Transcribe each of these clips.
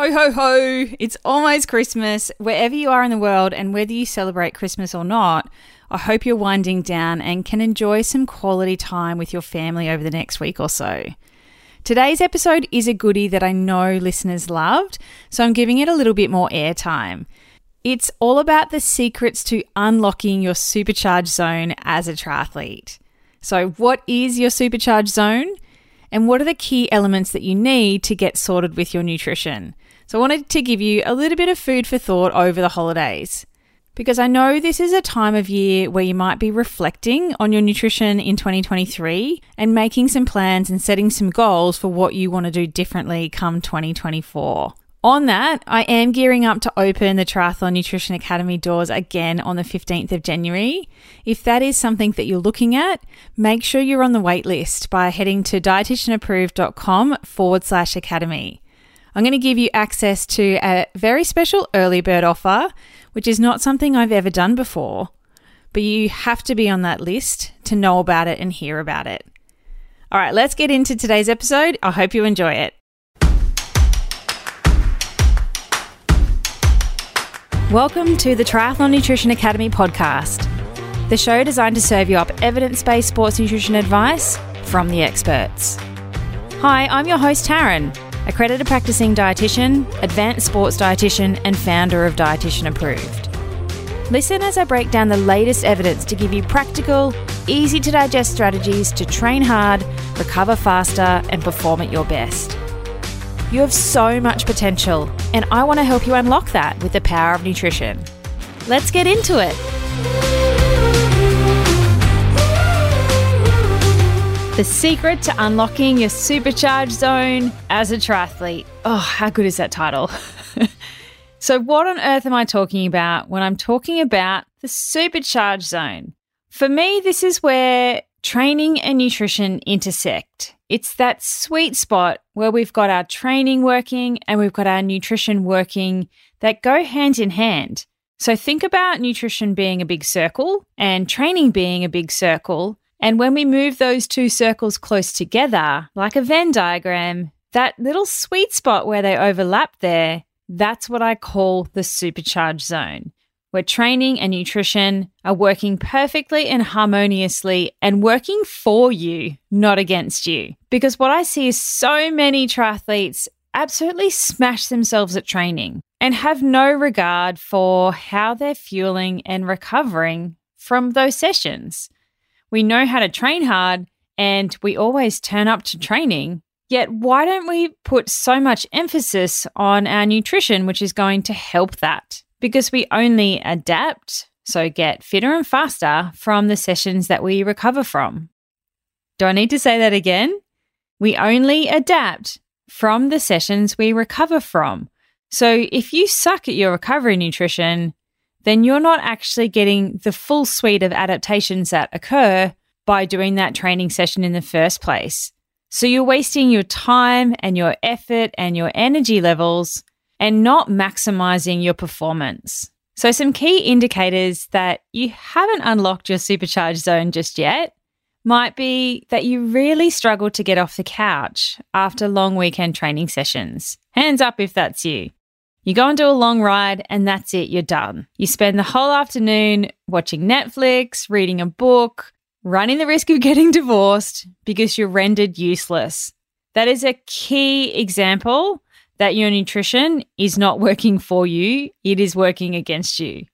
Ho, ho, ho! It's almost Christmas. Wherever you are in the world, and whether you celebrate Christmas or not, I hope you're winding down and can enjoy some quality time with your family over the next week or so. Today's episode is a goodie that I know listeners loved, so I'm giving it a little bit more airtime. It's all about the secrets to unlocking your supercharged zone as a triathlete. So, what is your supercharged zone? And what are the key elements that you need to get sorted with your nutrition? So I wanted to give you a little bit of food for thought over the holidays. Because I know this is a time of year where you might be reflecting on your nutrition in 2023 and making some plans and setting some goals for what you want to do differently come 2024. On that, I am gearing up to open the Triathlon Nutrition Academy doors again on the 15th of January. If that is something that you're looking at, make sure you're on the wait list by heading to dietitianapproved.com forward slash academy. I'm going to give you access to a very special early bird offer, which is not something I've ever done before, but you have to be on that list to know about it and hear about it. All right, let's get into today's episode. I hope you enjoy it. Welcome to the Triathlon Nutrition Academy podcast, the show designed to serve you up evidence based sports nutrition advice from the experts. Hi, I'm your host, Taryn accredited practicing dietitian, advanced sports dietitian, and founder of Dietitian Approved. Listen as I break down the latest evidence to give you practical, easy to digest strategies to train hard, recover faster, and perform at your best. You have so much potential, and I want to help you unlock that with the power of nutrition. Let's get into it. The secret to unlocking your supercharged zone as a triathlete. Oh, how good is that title? so, what on earth am I talking about when I'm talking about the supercharged zone? For me, this is where training and nutrition intersect. It's that sweet spot where we've got our training working and we've got our nutrition working that go hand in hand. So, think about nutrition being a big circle and training being a big circle and when we move those two circles close together, like a Venn diagram, that little sweet spot where they overlap there, that's what I call the supercharged zone, where training and nutrition are working perfectly and harmoniously and working for you, not against you. Because what I see is so many triathletes absolutely smash themselves at training and have no regard for how they're fueling and recovering from those sessions. We know how to train hard and we always turn up to training. Yet, why don't we put so much emphasis on our nutrition, which is going to help that? Because we only adapt, so get fitter and faster from the sessions that we recover from. Do I need to say that again? We only adapt from the sessions we recover from. So, if you suck at your recovery nutrition, then you're not actually getting the full suite of adaptations that occur by doing that training session in the first place. So you're wasting your time and your effort and your energy levels and not maximizing your performance. So, some key indicators that you haven't unlocked your supercharged zone just yet might be that you really struggle to get off the couch after long weekend training sessions. Hands up if that's you. You go and do a long ride, and that's it, you're done. You spend the whole afternoon watching Netflix, reading a book, running the risk of getting divorced because you're rendered useless. That is a key example that your nutrition is not working for you, it is working against you.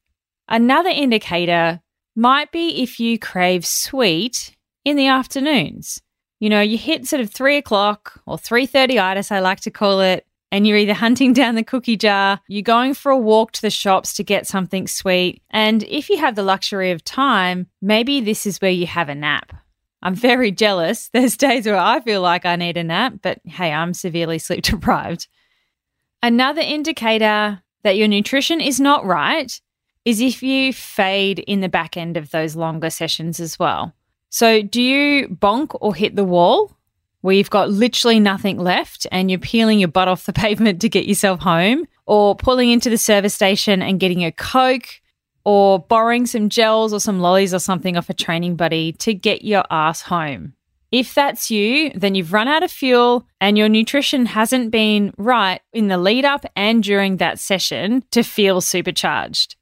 Another indicator might be if you crave sweet in the afternoons. You know, you hit sort of three o'clock or 3.30 itis, I like to call it, and you're either hunting down the cookie jar, you're going for a walk to the shops to get something sweet, and if you have the luxury of time, maybe this is where you have a nap. I'm very jealous. There's days where I feel like I need a nap, but hey, I'm severely sleep deprived. Another indicator that your nutrition is not right is if you fade in the back end of those longer sessions as well. So, do you bonk or hit the wall? Where you've got literally nothing left and you're peeling your butt off the pavement to get yourself home, or pulling into the service station and getting a Coke, or borrowing some gels or some lollies or something off a training buddy to get your ass home. If that's you, then you've run out of fuel and your nutrition hasn't been right in the lead up and during that session to feel supercharged.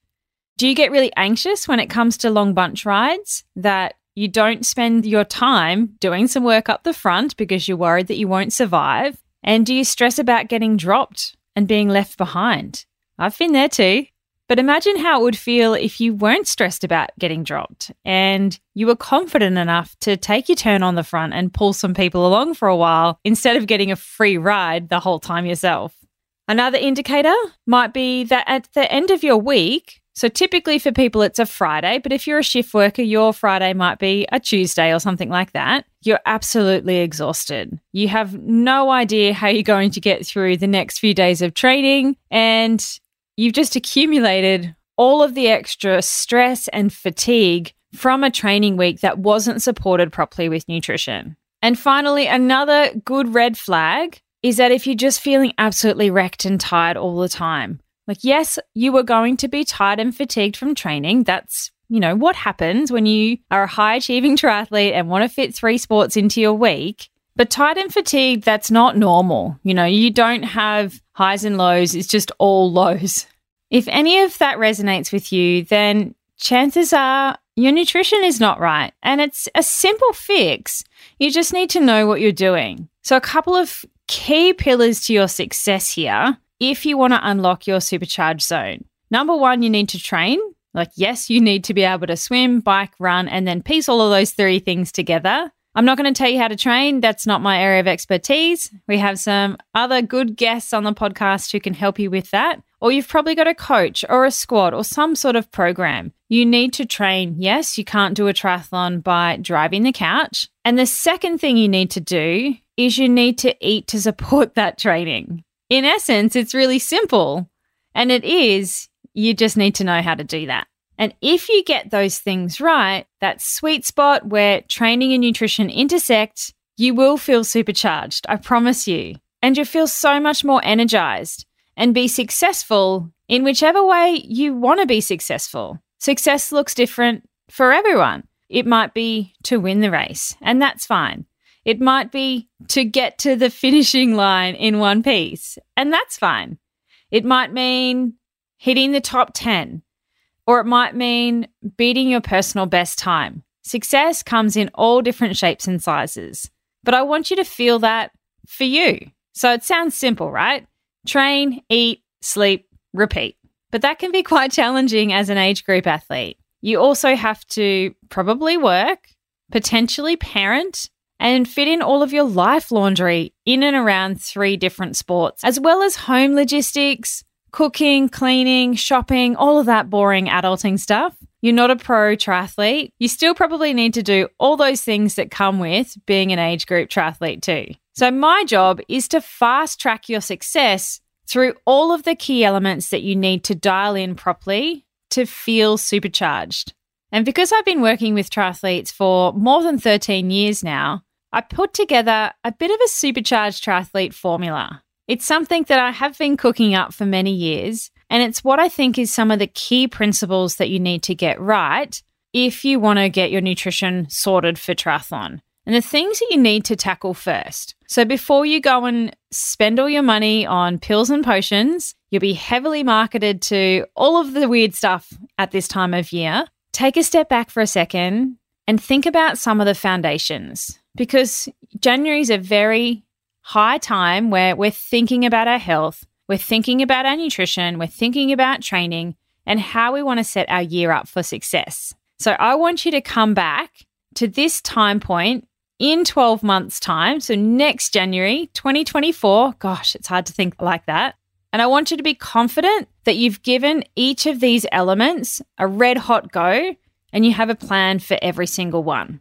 Do you get really anxious when it comes to long bunch rides that you don't spend your time doing some work up the front because you're worried that you won't survive? And do you stress about getting dropped and being left behind? I've been there too. But imagine how it would feel if you weren't stressed about getting dropped and you were confident enough to take your turn on the front and pull some people along for a while instead of getting a free ride the whole time yourself. Another indicator might be that at the end of your week, so typically for people it's a Friday, but if you're a shift worker, your Friday might be a Tuesday or something like that. You're absolutely exhausted. You have no idea how you're going to get through the next few days of training and you've just accumulated all of the extra stress and fatigue from a training week that wasn't supported properly with nutrition. And finally, another good red flag is that if you're just feeling absolutely wrecked and tired all the time, like, yes, you are going to be tired and fatigued from training. That's, you know, what happens when you are a high achieving triathlete and want to fit three sports into your week. But tired and fatigued, that's not normal. You know, you don't have highs and lows, it's just all lows. If any of that resonates with you, then chances are your nutrition is not right. And it's a simple fix. You just need to know what you're doing. So, a couple of key pillars to your success here if you want to unlock your supercharged zone. Number one, you need to train. Like, yes, you need to be able to swim, bike, run, and then piece all of those three things together. I'm not going to tell you how to train. That's not my area of expertise. We have some other good guests on the podcast who can help you with that. Or you've probably got a coach or a squad or some sort of program. You need to train. Yes, you can't do a triathlon by driving the couch. And the second thing you need to do is you need to eat to support that training. In essence, it's really simple. And it is, you just need to know how to do that. And if you get those things right, that sweet spot where training and nutrition intersect, you will feel supercharged. I promise you. And you'll feel so much more energized and be successful in whichever way you want to be successful. Success looks different for everyone. It might be to win the race, and that's fine. It might be to get to the finishing line in one piece, and that's fine. It might mean hitting the top 10, or it might mean beating your personal best time. Success comes in all different shapes and sizes, but I want you to feel that for you. So it sounds simple, right? Train, eat, sleep, repeat. But that can be quite challenging as an age group athlete. You also have to probably work, potentially parent, and fit in all of your life laundry in and around three different sports, as well as home logistics, cooking, cleaning, shopping, all of that boring adulting stuff. You're not a pro triathlete. You still probably need to do all those things that come with being an age group triathlete, too. So, my job is to fast track your success through all of the key elements that you need to dial in properly to feel supercharged. And because I've been working with triathletes for more than 13 years now, I put together a bit of a supercharged triathlete formula. It's something that I have been cooking up for many years, and it's what I think is some of the key principles that you need to get right if you want to get your nutrition sorted for triathlon. And the things that you need to tackle first. So before you go and spend all your money on pills and potions, you'll be heavily marketed to all of the weird stuff at this time of year. Take a step back for a second and think about some of the foundations because January is a very high time where we're thinking about our health, we're thinking about our nutrition, we're thinking about training and how we want to set our year up for success. So I want you to come back to this time point in 12 months' time. So next January 2024, gosh, it's hard to think like that. And I want you to be confident that you've given each of these elements a red hot go and you have a plan for every single one.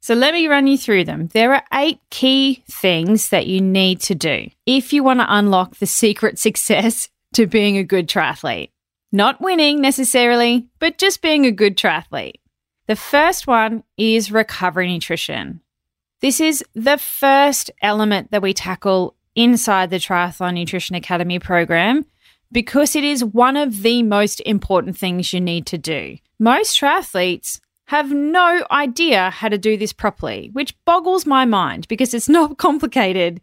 So let me run you through them. There are eight key things that you need to do if you want to unlock the secret success to being a good triathlete. Not winning necessarily, but just being a good triathlete. The first one is recovery nutrition. This is the first element that we tackle inside the Triathlon Nutrition Academy program because it is one of the most important things you need to do. Most triathletes have no idea how to do this properly, which boggles my mind because it's not complicated.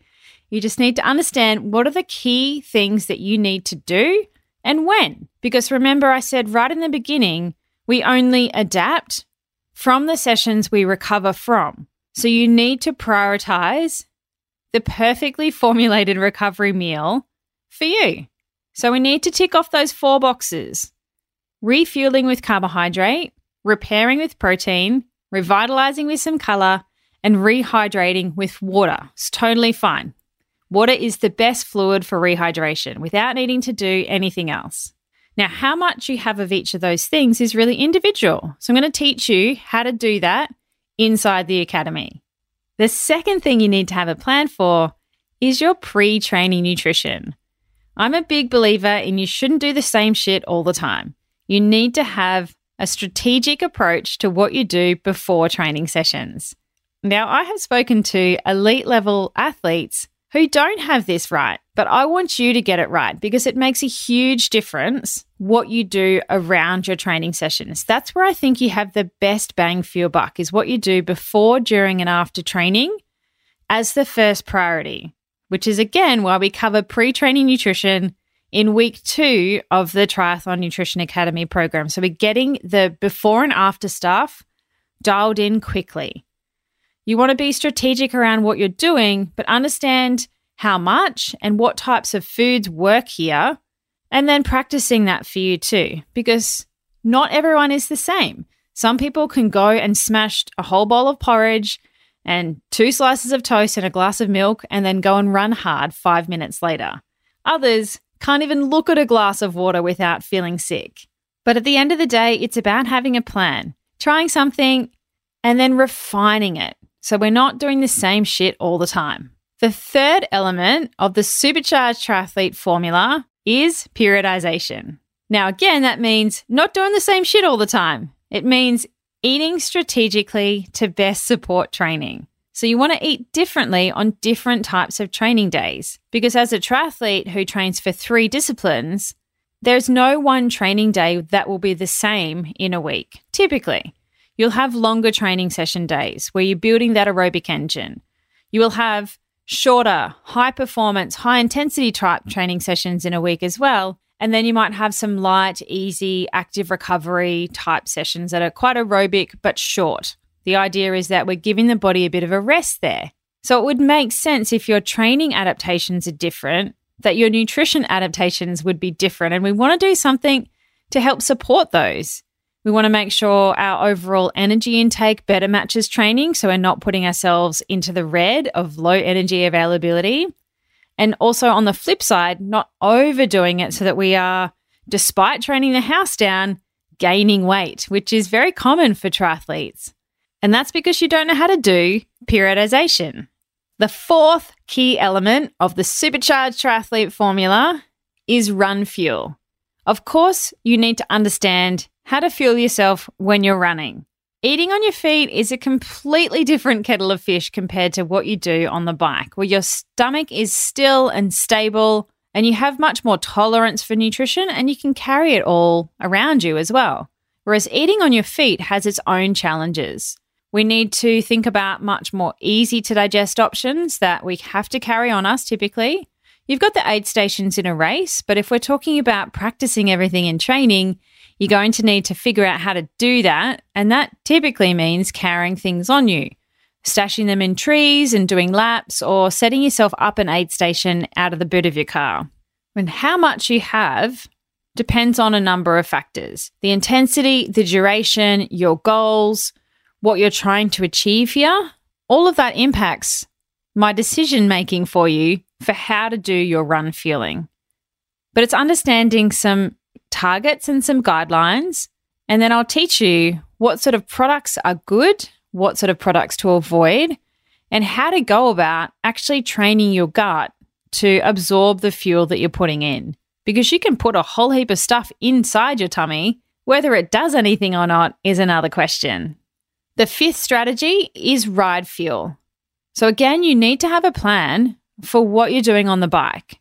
You just need to understand what are the key things that you need to do and when. Because remember, I said right in the beginning, we only adapt from the sessions we recover from. So you need to prioritize the perfectly formulated recovery meal for you. So we need to tick off those four boxes refueling with carbohydrate, repairing with protein, revitalizing with some color, and rehydrating with water. It's totally fine. Water is the best fluid for rehydration without needing to do anything else. Now, how much you have of each of those things is really individual. So, I'm going to teach you how to do that inside the academy. The second thing you need to have a plan for is your pre training nutrition. I'm a big believer in you shouldn't do the same shit all the time. You need to have a strategic approach to what you do before training sessions. Now, I have spoken to elite level athletes who don't have this right, but I want you to get it right because it makes a huge difference what you do around your training sessions. That's where I think you have the best bang for your buck is what you do before, during, and after training as the first priority which is again why we cover pre training nutrition in week two of the Triathlon Nutrition Academy program. So we're getting the before and after stuff dialed in quickly. You want to be strategic around what you're doing, but understand how much and what types of foods work here, and then practicing that for you too, because not everyone is the same. Some people can go and smash a whole bowl of porridge and two slices of toast and a glass of milk, and then go and run hard five minutes later. Others can't even look at a glass of water without feeling sick. But at the end of the day, it's about having a plan, trying something, and then refining it. So we're not doing the same shit all the time. The third element of the supercharged triathlete formula is periodization. Now, again, that means not doing the same shit all the time. It means eating strategically to best support training. So, you want to eat differently on different types of training days because, as a triathlete who trains for three disciplines, there's no one training day that will be the same in a week. Typically, you'll have longer training session days where you're building that aerobic engine. You will have shorter, high performance, high intensity type training sessions in a week as well. And then you might have some light, easy, active recovery type sessions that are quite aerobic but short. The idea is that we're giving the body a bit of a rest there. So it would make sense if your training adaptations are different, that your nutrition adaptations would be different. And we want to do something to help support those. We want to make sure our overall energy intake better matches training so we're not putting ourselves into the red of low energy availability. And also on the flip side, not overdoing it so that we are, despite training the house down, gaining weight, which is very common for triathletes. And that's because you don't know how to do periodization. The fourth key element of the supercharged triathlete formula is run fuel. Of course, you need to understand how to fuel yourself when you're running. Eating on your feet is a completely different kettle of fish compared to what you do on the bike, where your stomach is still and stable and you have much more tolerance for nutrition and you can carry it all around you as well. Whereas eating on your feet has its own challenges. We need to think about much more easy to digest options that we have to carry on us typically. You've got the aid stations in a race, but if we're talking about practicing everything in training, you're going to need to figure out how to do that. And that typically means carrying things on you, stashing them in trees and doing laps, or setting yourself up an aid station out of the boot of your car. And how much you have depends on a number of factors the intensity, the duration, your goals, what you're trying to achieve here. All of that impacts my decision making for you for how to do your run fueling. But it's understanding some targets and some guidelines. And then I'll teach you what sort of products are good, what sort of products to avoid, and how to go about actually training your gut to absorb the fuel that you're putting in. Because you can put a whole heap of stuff inside your tummy. Whether it does anything or not is another question. The fifth strategy is ride fuel. So, again, you need to have a plan for what you're doing on the bike.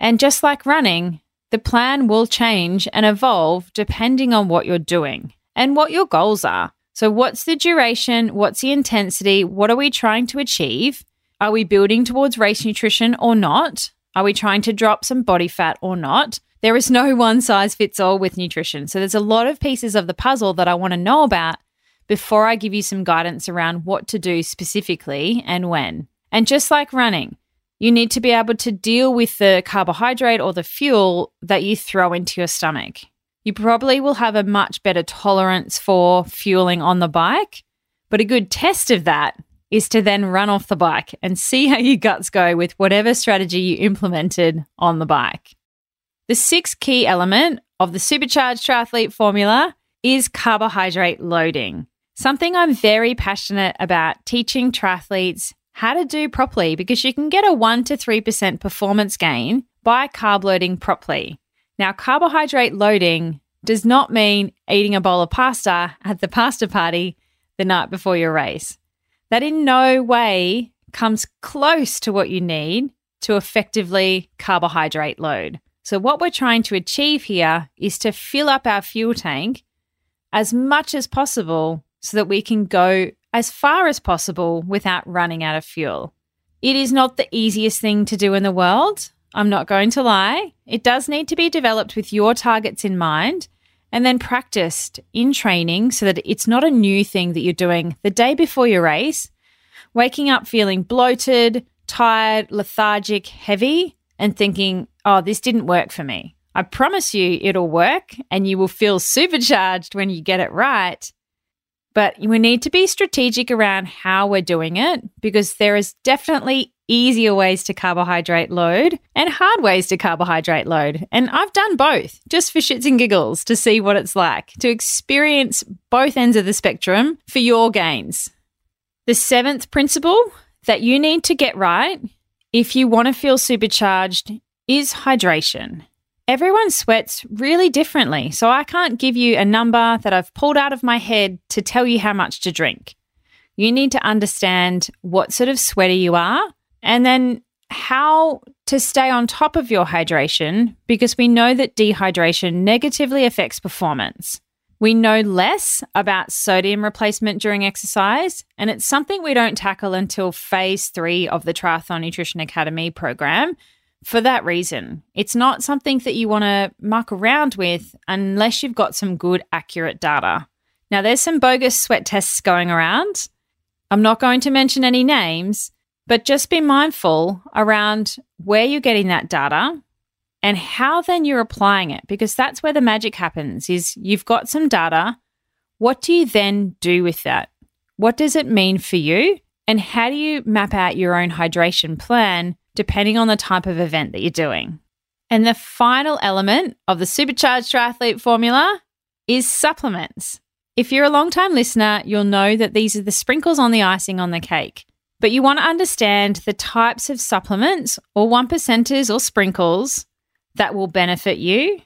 And just like running, the plan will change and evolve depending on what you're doing and what your goals are. So, what's the duration? What's the intensity? What are we trying to achieve? Are we building towards race nutrition or not? Are we trying to drop some body fat or not? There is no one size fits all with nutrition. So, there's a lot of pieces of the puzzle that I want to know about before I give you some guidance around what to do specifically and when. And just like running, you need to be able to deal with the carbohydrate or the fuel that you throw into your stomach. You probably will have a much better tolerance for fueling on the bike, but a good test of that is to then run off the bike and see how your guts go with whatever strategy you implemented on the bike. The sixth key element of the supercharged triathlete formula is carbohydrate loading. Something I'm very passionate about teaching triathletes how to do properly because you can get a 1 to 3% performance gain by carb loading properly. Now, carbohydrate loading does not mean eating a bowl of pasta at the pasta party the night before your race. That in no way comes close to what you need to effectively carbohydrate load. So, what we're trying to achieve here is to fill up our fuel tank as much as possible so that we can go as far as possible without running out of fuel. It is not the easiest thing to do in the world. I'm not going to lie. It does need to be developed with your targets in mind and then practiced in training so that it's not a new thing that you're doing the day before your race, waking up feeling bloated, tired, lethargic, heavy, and thinking, oh, this didn't work for me. I promise you it'll work and you will feel supercharged when you get it right. But we need to be strategic around how we're doing it because there is definitely easier ways to carbohydrate load and hard ways to carbohydrate load. And I've done both just for shits and giggles to see what it's like to experience both ends of the spectrum for your gains. The seventh principle that you need to get right if you want to feel supercharged is hydration. Everyone sweats really differently, so I can't give you a number that I've pulled out of my head to tell you how much to drink. You need to understand what sort of sweater you are and then how to stay on top of your hydration because we know that dehydration negatively affects performance. We know less about sodium replacement during exercise, and it's something we don't tackle until phase three of the Triathlon Nutrition Academy program, for that reason. It's not something that you want to muck around with unless you've got some good, accurate data. Now, there's some bogus sweat tests going around. I'm not going to mention any names, but just be mindful around where you're getting that data and how then you're applying it because that's where the magic happens is you've got some data what do you then do with that what does it mean for you and how do you map out your own hydration plan depending on the type of event that you're doing. And the final element of the supercharged triathlete formula is supplements. If you're a long-time listener, you'll know that these are the sprinkles on the icing on the cake. But you want to understand the types of supplements or one percenters or sprinkles that will benefit you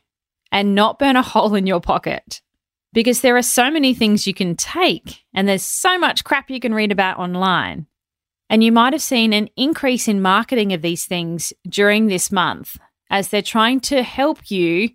and not burn a hole in your pocket. Because there are so many things you can take, and there's so much crap you can read about online. And you might have seen an increase in marketing of these things during this month as they're trying to help you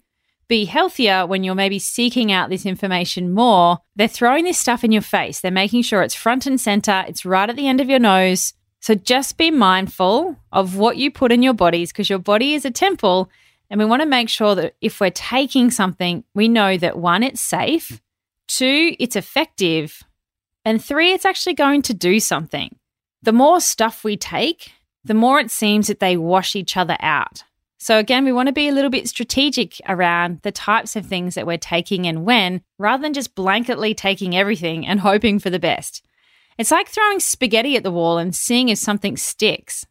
be healthier when you're maybe seeking out this information more. They're throwing this stuff in your face. They're making sure it's front and center, it's right at the end of your nose. So just be mindful of what you put in your bodies because your body is a temple. And we want to make sure that if we're taking something, we know that one, it's safe, two, it's effective, and three, it's actually going to do something the more stuff we take, the more it seems that they wash each other out. So, again, we want to be a little bit strategic around the types of things that we're taking and when, rather than just blanketly taking everything and hoping for the best. It's like throwing spaghetti at the wall and seeing if something sticks.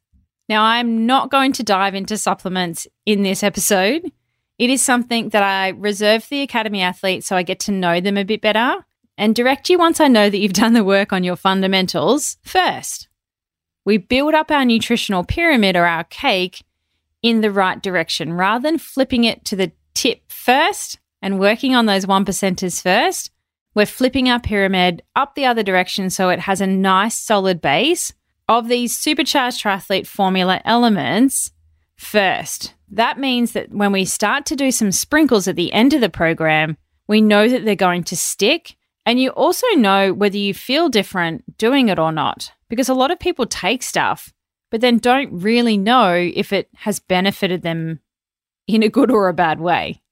Now, I'm not going to dive into supplements in this episode. It is something that I reserve for the Academy athletes so I get to know them a bit better and direct you once I know that you've done the work on your fundamentals first we build up our nutritional pyramid or our cake in the right direction rather than flipping it to the tip first and working on those one percenters first. We're flipping our pyramid up the other direction so it has a nice solid base of these supercharged triathlete formula elements first. That means that when we start to do some sprinkles at the end of the program, we know that they're going to stick And you also know whether you feel different doing it or not, because a lot of people take stuff, but then don't really know if it has benefited them in a good or a bad way.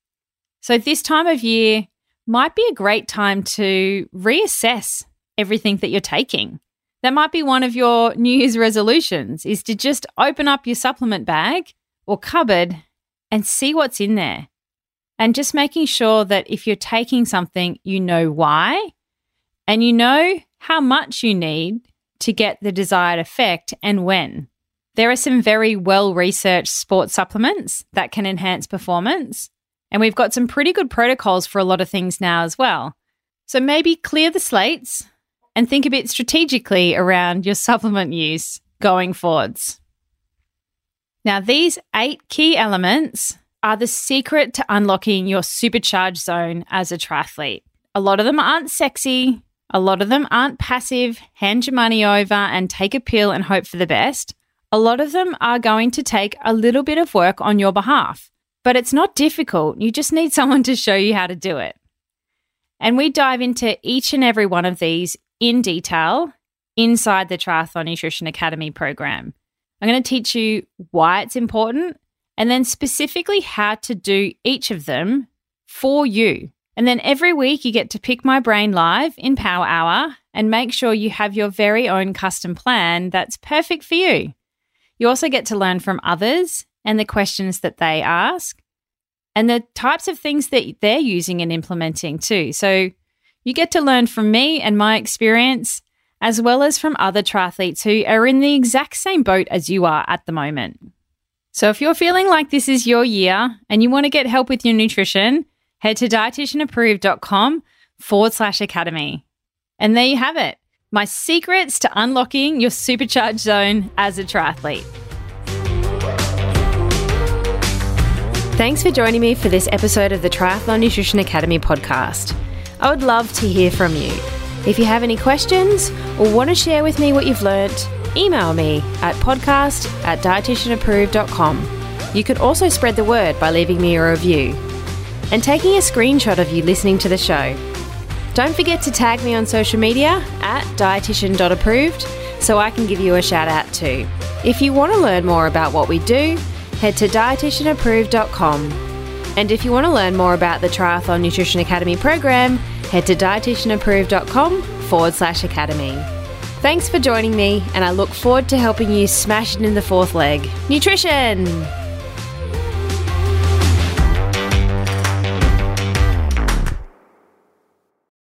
So, this time of year might be a great time to reassess everything that you're taking. That might be one of your New Year's resolutions is to just open up your supplement bag or cupboard and see what's in there. And just making sure that if you're taking something, you know why and you know how much you need to get the desired effect and when. There are some very well researched sports supplements that can enhance performance. And we've got some pretty good protocols for a lot of things now as well. So maybe clear the slates and think a bit strategically around your supplement use going forwards. Now, these eight key elements are the secret to unlocking your supercharged zone as a triathlete. A lot of them aren't sexy, a lot of them aren't passive, hand your money over and take a pill and hope for the best. A lot of them are going to take a little bit of work on your behalf, but it's not difficult. You just need someone to show you how to do it. And we dive into each and every one of these in detail inside the Triathlon Nutrition Academy program. I'm going to teach you why it's important and then specifically how to do each of them for you. And then every week you get to pick my brain live in Power Hour and make sure you have your very own custom plan that's perfect for you. You also get to learn from others and the questions that they ask and the types of things that they're using and implementing too. So you get to learn from me and my experience, as well as from other triathletes who are in the exact same boat as you are at the moment. So if you're feeling like this is your year and you want to get help with your nutrition, head to dietitianapproved.com forward slash academy. And there you have it my secrets to unlocking your supercharged zone as a triathlete. Thanks for joining me for this episode of the Triathlon Nutrition Academy podcast. I would love to hear from you. If you have any questions or want to share with me what you've learnt, email me at podcast at dietitianapproved.com. You can also spread the word by leaving me a review and taking a screenshot of you listening to the show. Don't forget to tag me on social media at dietitian.approved so I can give you a shout out too. If you want to learn more about what we do, head to dietitianapproved.com. And if you want to learn more about the Triathlon Nutrition Academy program, head to dietitianapproved.com forward slash academy. Thanks for joining me, and I look forward to helping you smash it in the fourth leg nutrition!